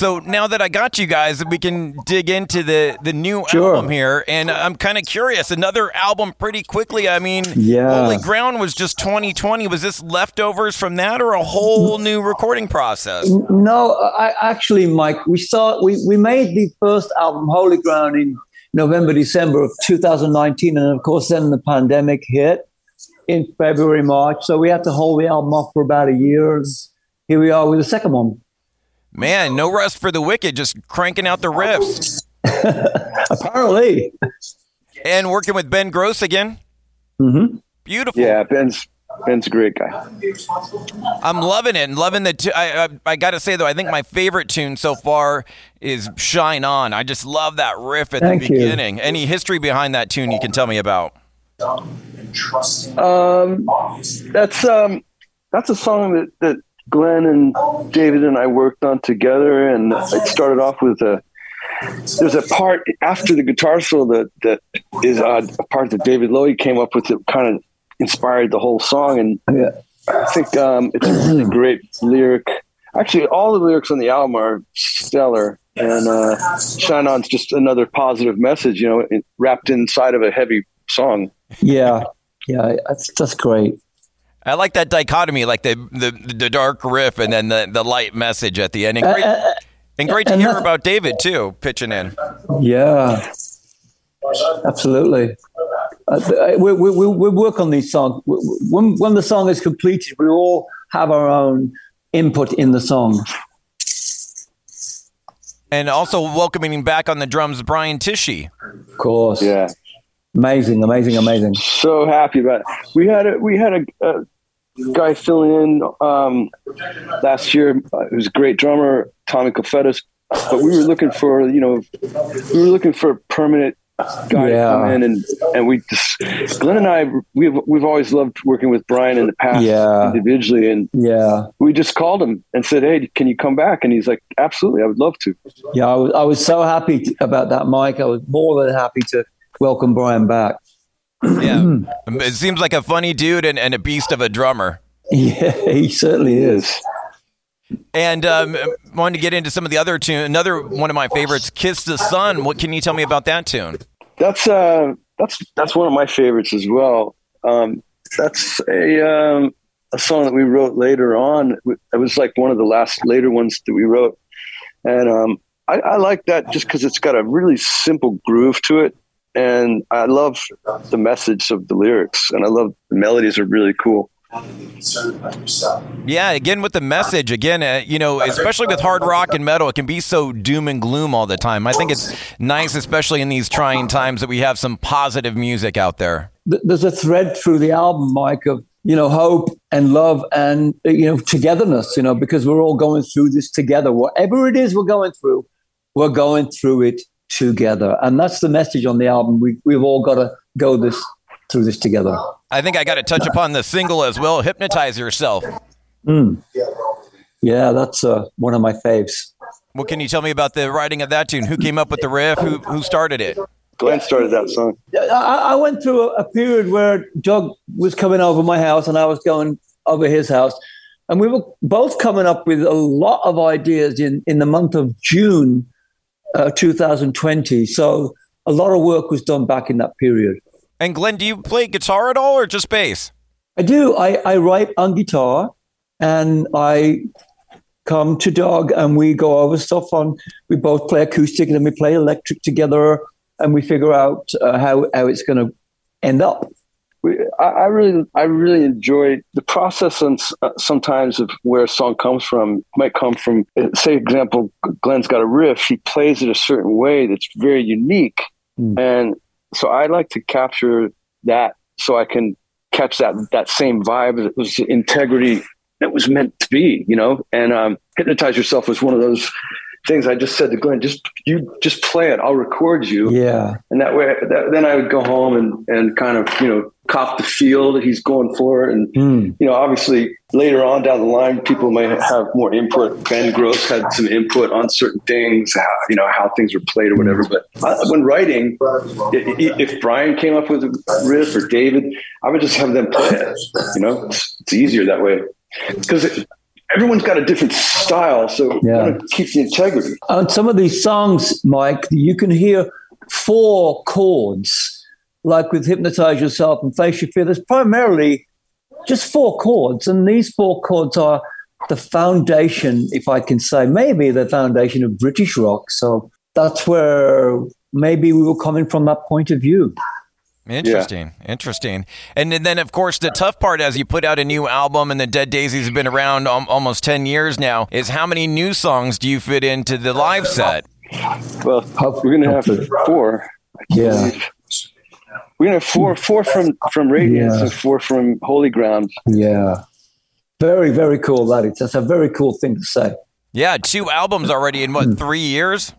So now that I got you guys, we can dig into the the new Sure. album here, and I'm kind of curious. Another album, pretty quickly. I mean, Yeah. Holy Ground was just 2020. Was this leftovers from that, or a whole new recording process? No, I actually, Mike, we saw We we made the first album, Holy Ground, in November, December of 2019, and of course, then the pandemic hit in February, March. So we had to hold the album off for about a year. Here we are with the second one. Man, no rest for the wicked, just cranking out the riffs Apparently, and working with Ben Grosse again. Mm-hmm. Beautiful. Yeah, Ben's Ben's a great guy. I'm loving it and loving the. Tu- I, I I got to say though, I think my favorite tune so far is "Shine On." I just love that riff at Thank the you. beginning. Any history behind that tune you can tell me about? Um, that's um, that's a song that, that Glenn and David and I worked on together, and it started off with a. There's a part after the guitar solo that that is uh, a part that David Lowy came up with that kind of inspired the whole song, and yeah, I think um, it's a really great lyric. Actually, all the lyrics on the album are stellar, and uh, "Shine On's just another positive message, you know, wrapped inside of a heavy song. yeah, yeah. That's that's great. I like that dichotomy, like the the, the dark riff and then the, the light message at the end. And great, uh, and great to and hear that- about David too, pitching in. Yeah, absolutely. Uh, we, we, we, we work on these songs. When, when the song is completed, we all have our own input in the song. And also welcoming back on the drums Brian Tichy. Of course. Yeah, Amazing, amazing, amazing. so happy about it. We had a we had a, a guy filling in um, last year. Uh, was a great drummer, Tommy Clufetos. But we were looking for you know we were looking for a permanent guy Yeah. to come in and and we just Glenn and I we've we've always loved working with Brian in the past Yeah. individually and Yeah, we just called him and said hey can you come back and he's like absolutely I would love to yeah. I was, I was so happy about that, Mike. I was more than happy to welcome Brian back. Yeah. it seems like a funny dude and, and a beast of a drummer. Yeah, he certainly is. And um, wanted to get into some of the other tune. Another one of my favorites, "Kiss the Sun." What can you tell me about that tune? that's uh that's that's one of my favorites as well um that's a um a song that we wrote later on it was like one of the last later ones that we wrote and um I, I like that just because it's got a really simple groove to it and I love the message of the lyrics and I love the melodies are really cool Yeah, again with the message. Again, uh, you know, especially with hard rock and metal, it can be so doom and gloom all the time. I think it's nice, especially in these trying times, that we have some positive music out there. There's a thread through the album, Mike, of you know hope and love and uh, you know togetherness. You know, because we're all going through this together. Whatever it is we're going through, we're going through it together, and that's the message on the album. We we've all got to go this through this together. I think I got to touch upon the single as well. Hypnotize yourself. Mm. Yeah, that's uh, one of my faves. What can you tell me about the writing of that tune? Who came up with the riff? Who who started it? Glenn started that song I, I went through a, a period where Doug was coming over my house and I was going over his house. And we were both coming up with a lot of ideas in, in the month of June uh, 2020. So a lot of work was done back in that period. And Glenn, do you play guitar at all or just bass? I do. I, I write on guitar and I come to Doug and we go over stuff on, we both play acoustic and then we play electric together and we figure out uh, how, how it's going to end up. We, I, I really, I really enjoy the process. And uh, sometimes of where a song comes from might come from, uh, say, example, Glenn's got a riff. He plays it a certain way that's very unique, Mm. and so I like to capture that so I can catch that that same vibe. It was integrity that was meant to be, you know. And um, hypnotize yourself was one of those things. I just said to Glenn, just you just play it. I'll record you Yeah. and that way that, then i would go home and, and kind of you know cop the feel that he's going for and Mm. you know obviously later on down the line people may have more input ben grosse had some input on certain things how, you know how things were played or whatever but uh, when writing i- i- if brian came up with a riff or david i would just have them play it you know it's, it's easier that way because everyone's got a different style, so yeah. keep the integrity. On some of these songs, Mike, you can hear four chords, like with "Hypnotize Yourself" and "Face Your Fear." There's primarily just four chords, and these four chords are the foundation, if I can say, maybe the foundation of British rock. So that's where maybe we were coming from that point of view. Interesting, yeah. interesting. And then, of course, the tough part as you put out a new album and the Dead Daisies have been around almost 10 years now is how many new songs do you fit into the live set? Well, we're going to have four. Yeah. We're going to have four, four from, from Radiance yeah. and four from Holy Ground. Yeah. Very, very cool, that is. That's a very cool thing to say. Yeah, two albums already in what, hmm. three years?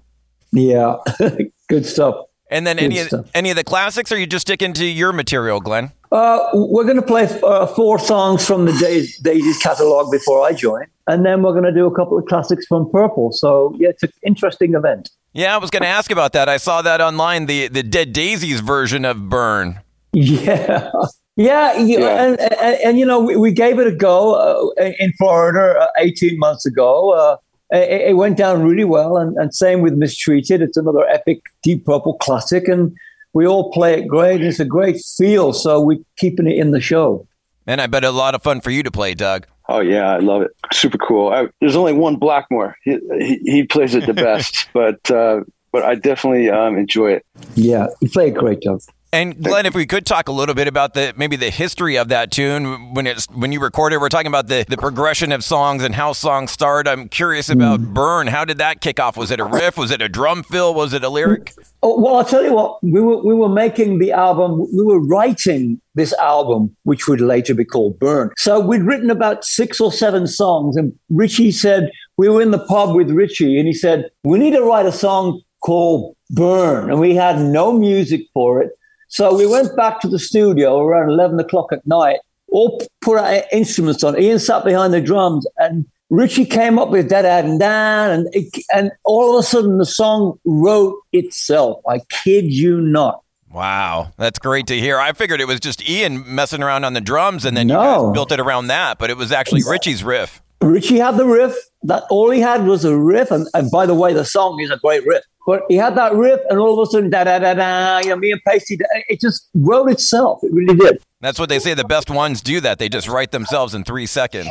Yeah. Good stuff. And then any of, any of the classics, or are you just sticking to your material, Glenn? Uh, we're going to play uh, four songs from the Daisies catalog before I join, and then we're going to do a couple of classics from Purple. So yeah, it's an interesting event. Yeah, I was going to ask about that. I saw that online, the the Dead Daisies version of Burn. Yeah. Yeah, yeah. And, and, and, you know, we, we, gave it a go uh, in Florida uh, 18 months ago. Uh, it, it, went down really well, and, and same with Mistreated. It's another epic Deep Purple classic, and we all play it great. And It's a great feel, so we're keeping it in the show. And I bet a lot of fun for you to play, Doug. Oh yeah, I love it. Super cool. I, there's only one Blackmore. He, he, he plays it the best, but uh, but I definitely um, enjoy it. Yeah, you play it great, Doug. And Glenn, if we could talk a little bit about the maybe the history of that tune when it's when you recorded, we're talking about the, the progression of songs and how songs start. I'm curious about mm. Burn. How did that kick off? Was it a riff? Was it a drum fill? Was it a lyric? Oh, well, I'll tell you what. We were we were making the album. We were writing this album, which would later be called Burn. So we'd written about six or seven songs, and Richie said we were in the pub with Richie, and he said we need to write a song called Burn, and we had no music for it. So we went back to the studio around 11 o'clock at night, all put our instruments on. Ian sat behind the drums and Richie came up with that and down, and, and all of a sudden the song wrote itself. I kid you not. Wow, that's great to hear. I figured it was just Ian messing around on the drums, and then no. you guys built it around that. But it was actually Richie's riff. Richie had the riff. That all he had was a riff, and, and by the way, the song is a great riff. But he had that riff, and all of a sudden, da da da da, you know, me and Paicey, it just wrote itself. It really did. That's what they say. The best ones do that. They just write themselves in three seconds.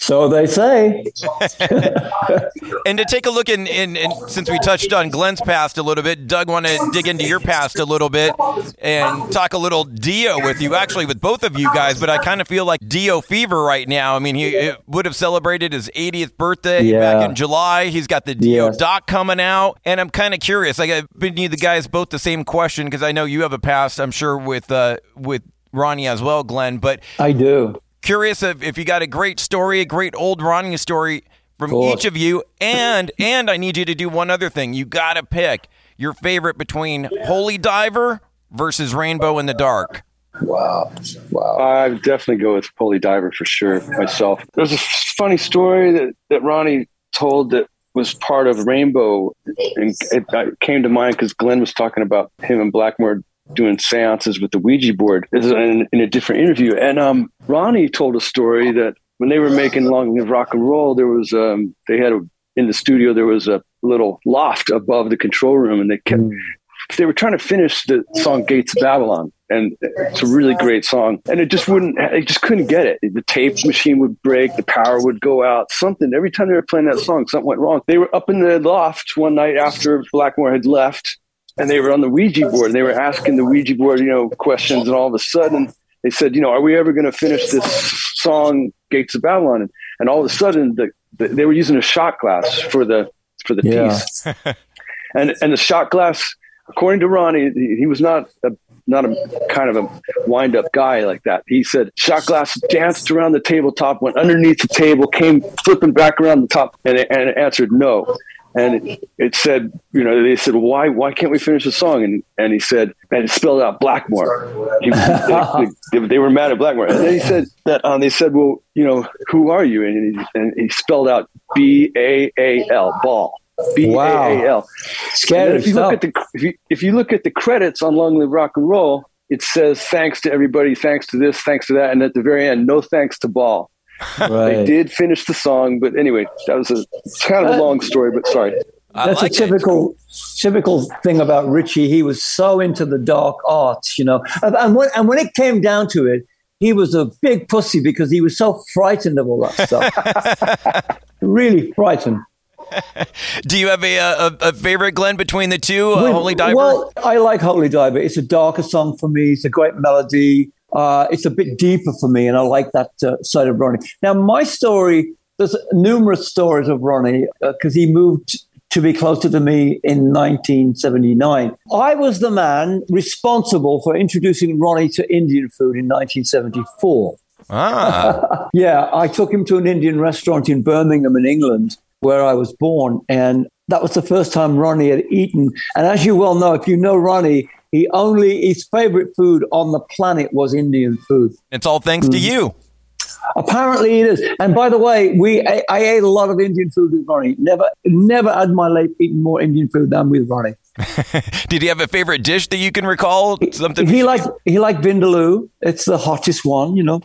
So they say. and to take a look in, in, in, since we touched on Glenn's past a little bit, Doug, want to dig into your past a little bit and talk a little Dio with you, actually with both of you guys. But I kind of feel like Dio fever right now. I mean, he would have celebrated his 80th birthday yeah. back in July. He's got the Dio yes. doc coming out, and I'm kind of curious. Like, I've been you the guys both the same question because I know you have a past. I'm sure with uh, with Ronnie as well, Glenn. But I do curious if, if you got a great story, a great old Ronnie story from cool. each of you, and and I need you to do one other thing. You got to pick your favorite between Holy Diver versus Rainbow in the Dark. Wow. Wow. I definitely go with Holy Diver for sure myself. There's a funny story that, that Ronnie told that was part of Rainbow. And it, it came to mind because Glenn was talking about him and Blackmore doing seances with the Ouija board in, in a different interview. And um, Ronnie told a story that when they were making Long Live Rock and Roll, there was um, they had a, in the studio there was a little loft above the control room, and they kept mm. they were trying to finish the song Gates of Babylon. And it's a really great song, and it just wouldn't. it just couldn't get it. The tape machine would break, the power would go out. Something every time they were playing that song, something went wrong. They were up in the loft one night after Blackmore had left, and they were on the Ouija board and they were asking the Ouija board, you know, questions. And all of a sudden they said, you know, are we ever going to finish this song, Gates of Babylon? And, and all of a sudden the, the, they were using a shot glass for the, for the yeah. piece. and, and the shot glass, according to Ronnie, he, he was not a, not a kind of a wind up guy like that. He said shot glass danced around the tabletop, went underneath the table, came flipping back around the top, and, and answered no and it, it, said, you know, they said, why, why can't we finish the song? And and he said, and it spelled out Blackmore. He, they, they, were mad at Blackmore, and then he said that um, they said, well, you know, who are you? And he, and he spelled out B A A L, Baal. B A A L. If you look at the if you, if you look at the credits on Long Live Rock and Roll, it says thanks to everybody, thanks to this, thanks to that, and at the very end, no thanks to Baal. Right. They did finish the song, but anyway, that was a kind of a long story. But sorry. That's like a typical it. typical thing about Richie. He was so into the dark arts, you know. And when and when it came down to it, he was a big pussy because he was so frightened of all that stuff. really frightened. Do you have a, a, a, favorite, Glenn, between the two, uh, Holy Diver? Well, I like Holy Diver. It's a darker song for me. It's a great melody. Uh, it's a bit deeper for me, and I like that uh, side of Ronnie. Now, my story, there's numerous stories of Ronnie because uh, he moved to be closer to me in 1979. I was the man responsible for introducing Ronnie to Indian food in 1974. Ah. yeah, I took him to an Indian restaurant in Birmingham, in England, where I was born. And that was the first time Ronnie had eaten. And as you well know, if you know Ronnie, he only his favorite food on the planet was Indian food. It's all thanks mm. to you. Apparently it is. And by the way, we I, I, ate a lot of Indian food with Ronnie. Never never had my life eaten more Indian food than with Ronnie. Did he have a favorite dish that you can recall? Something he liked he liked vindaloo. It's the hottest one, you know.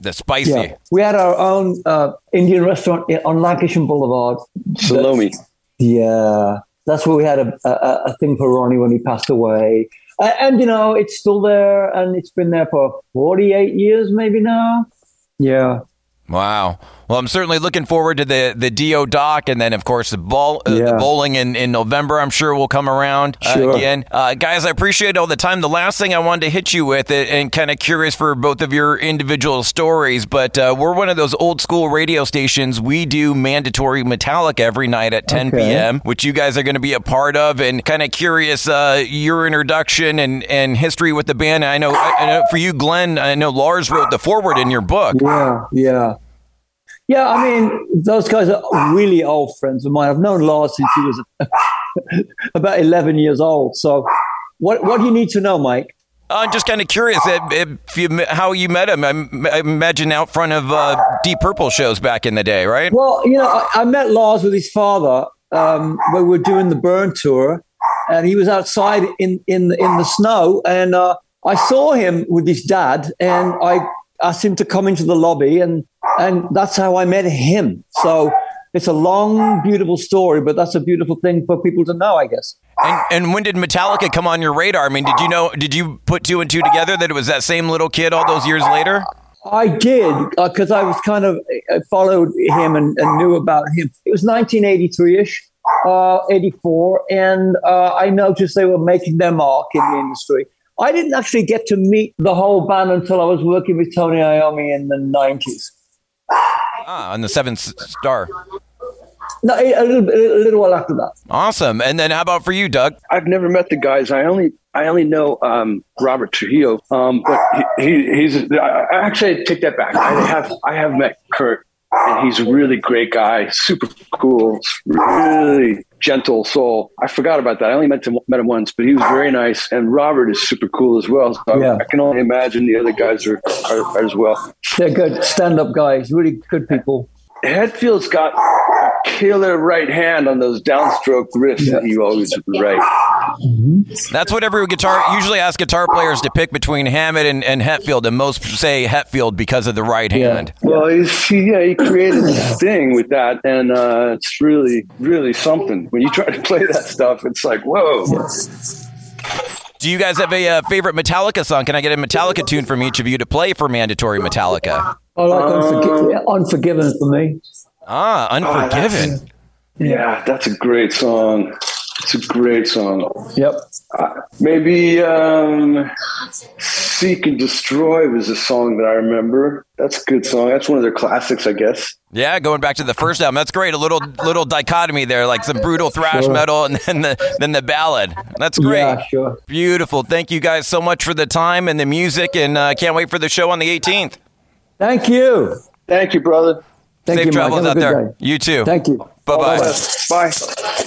The spicy. Yeah. We had our own uh, Indian restaurant on Lankershim Boulevard. Salome. Yeah, that's where we had a, a, a thing for Ronnie when he passed away. Uh, and, you know, it's still there and it's been there for 48 years maybe now. Yeah. Wow. Well, I'm certainly looking forward to the the Dio doc, and then of course the ball uh, yeah. the bowling in, in November. I'm sure will come around uh, sure. again, uh, guys. I appreciate all the time. The last thing I wanted to hit you with, it, and kind of curious for both of your individual stories, but uh, we're one of those old school radio stations. We do mandatory Metallica every night at 10 okay. p.m., which you guys are going to be a part of, and kind of curious uh, your introduction and and history with the band. I know, I know for you, Glenn. I know Lars wrote the forward in your book. Yeah, yeah. Yeah, I mean, those guys are really old friends of mine. I've known Lars since he was about 11 years old. So, what what do you need to know, Mike? I'm just kind of curious if you, how you met him. I, imagine out front of uh, Deep Purple shows back in the day, right? Well, you know, I, I met Lars with his father um, when we were doing the Burn tour, and he was outside in in the, in the snow, and uh, I saw him with his dad, and I asked him to come into the lobby, and and that's how I met him. So it's a long, beautiful story, but that's a beautiful thing for people to know, I guess. And, and when did Metallica come on your radar? I mean, did you know? Did you put two and two together that it was that same little kid all those years later? I did because uh, I was kind of I uh, followed him and, and, knew about him. It was 1983 ish, uh, 84, and uh, I noticed they were making their mark in the industry. I didn't actually get to meet the whole band until I was working with Tony Iommi in the 90s. Ah, on the Seventh Star. No, a little, a little while after that. Awesome. And then how about for you, Doug? I've never met the guys. I only I only know um, Robert Trujillo, um, but he, he, he's. I, actually, I take that back. I have I have met Kurt, and he's a really great guy, super cool, really gentle soul. I forgot about that. I only met him, met him once, but he was very nice. And Robert is super cool as well. So yeah. I, I can only imagine the other guys are, are, are as well. They're good stand up guys, really good people. Hetfield's got a killer right hand on those downstroke riffs yeah. that he always write. Mm-hmm. That's what every guitar usually asks guitar players to pick between Hammett and, and Hetfield, and most say Hetfield because of the right hand. Yeah. Well, he's, he, yeah, he created this thing with that, and uh, it's really, really something. When you try to play that stuff, it's like, whoa. Do you guys have a uh, favorite Metallica song? Can I get a Metallica tune from each of you to play for mandatory Metallica? I like Unforgi- uh, Unforgiven for me. Ah, Unforgiven. Oh, that's, yeah, that's a great song. It's a great song. Yep. Uh, maybe um, "Seek and Destroy" was a song that I remember. That's a good song. That's one of their classics, I guess. Yeah, going back to the first album, that's great. A little little dichotomy there, like some brutal thrash sure. metal, and then the then the ballad. That's great. Yeah, sure. Beautiful. Thank you guys so much for the time and the music, and uh, can't wait for the show on the 18th. Thank you. Thank you, brother. Thank Safe you, travels out there. Day. You too. Thank you. Bye-bye. Bye.